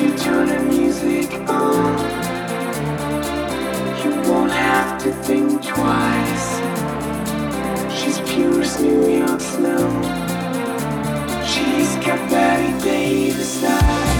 you turn the music on, you won't have to think twice. She's pure as New York snow. She's got Bette Davis eyes.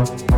Thank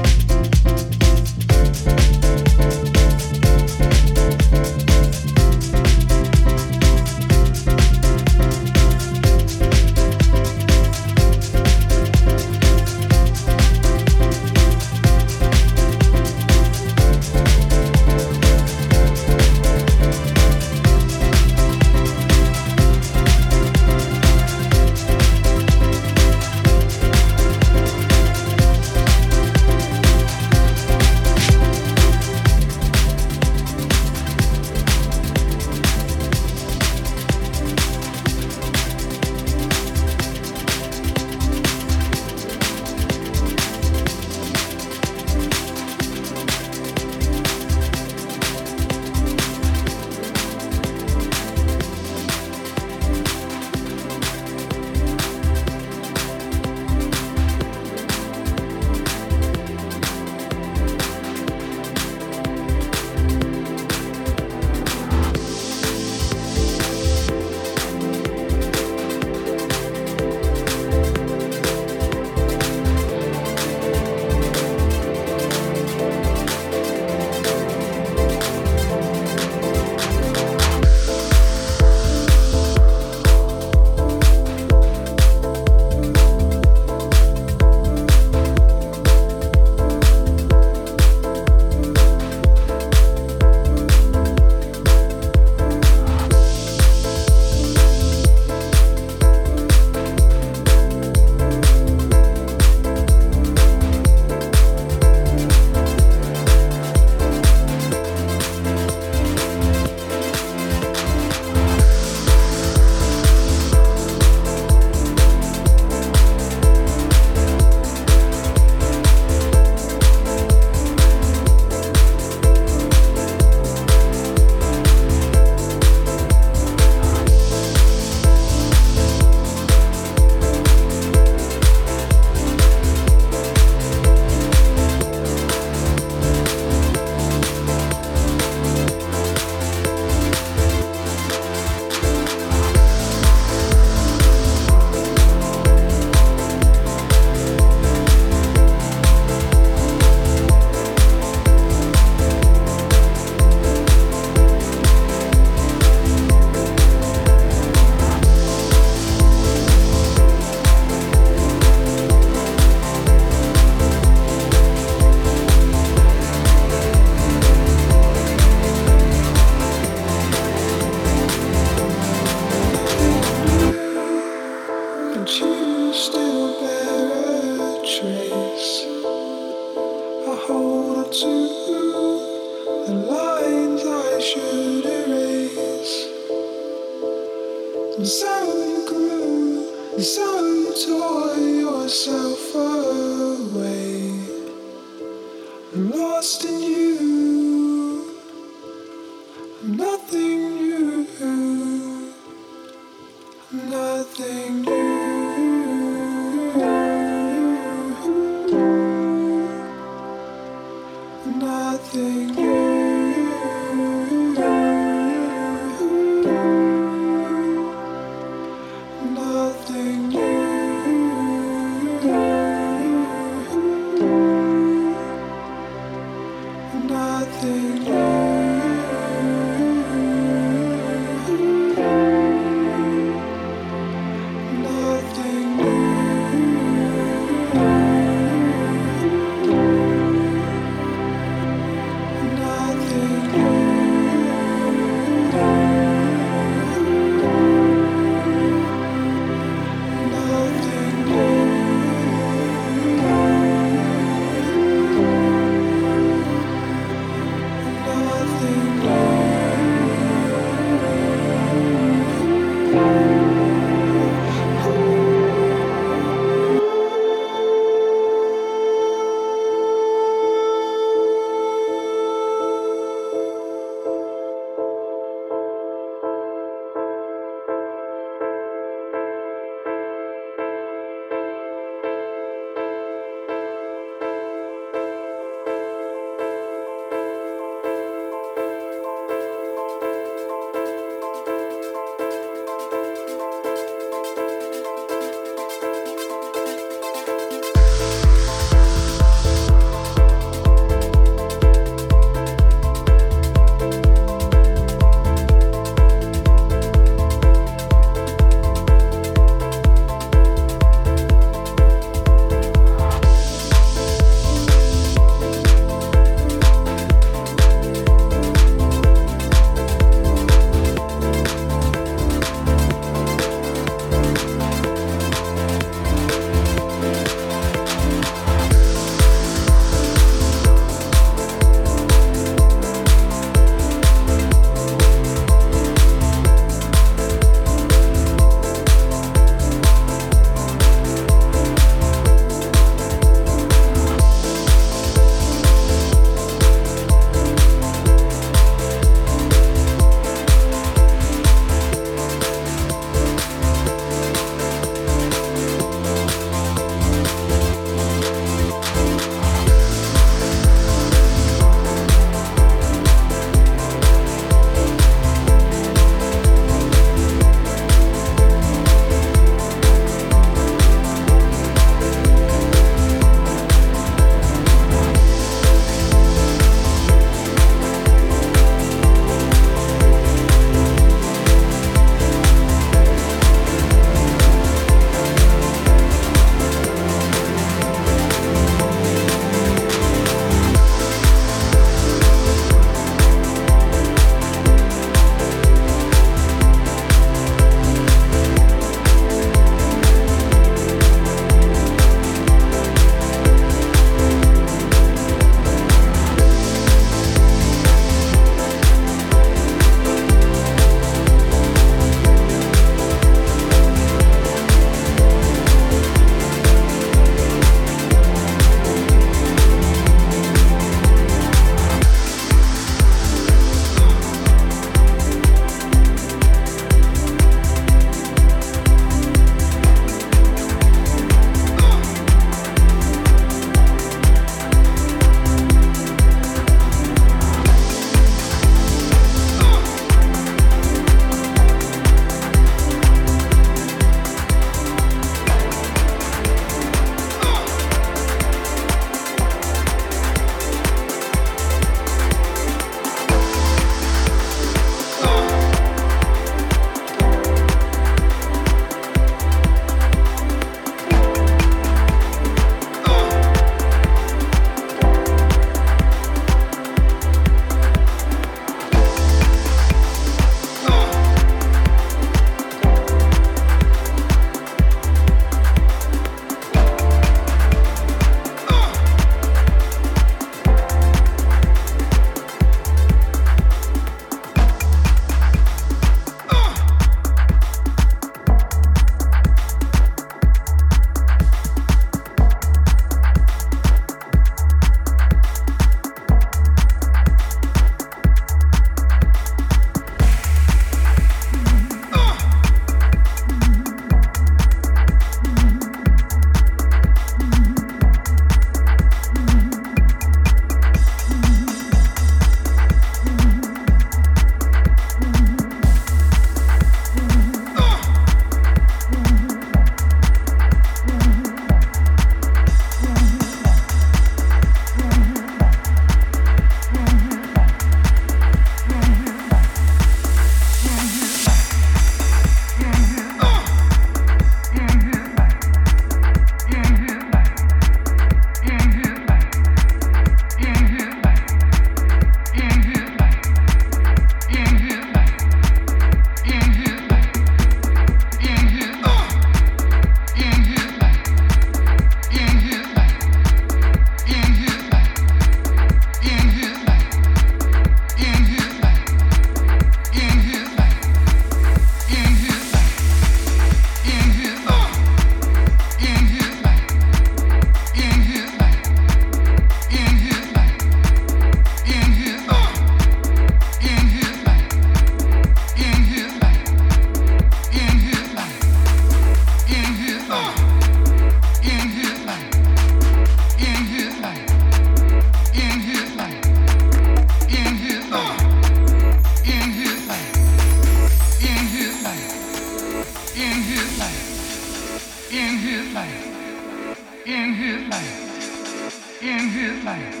his life, in his life, in his life,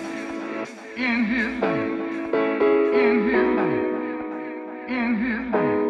in his life, in his life, in his life.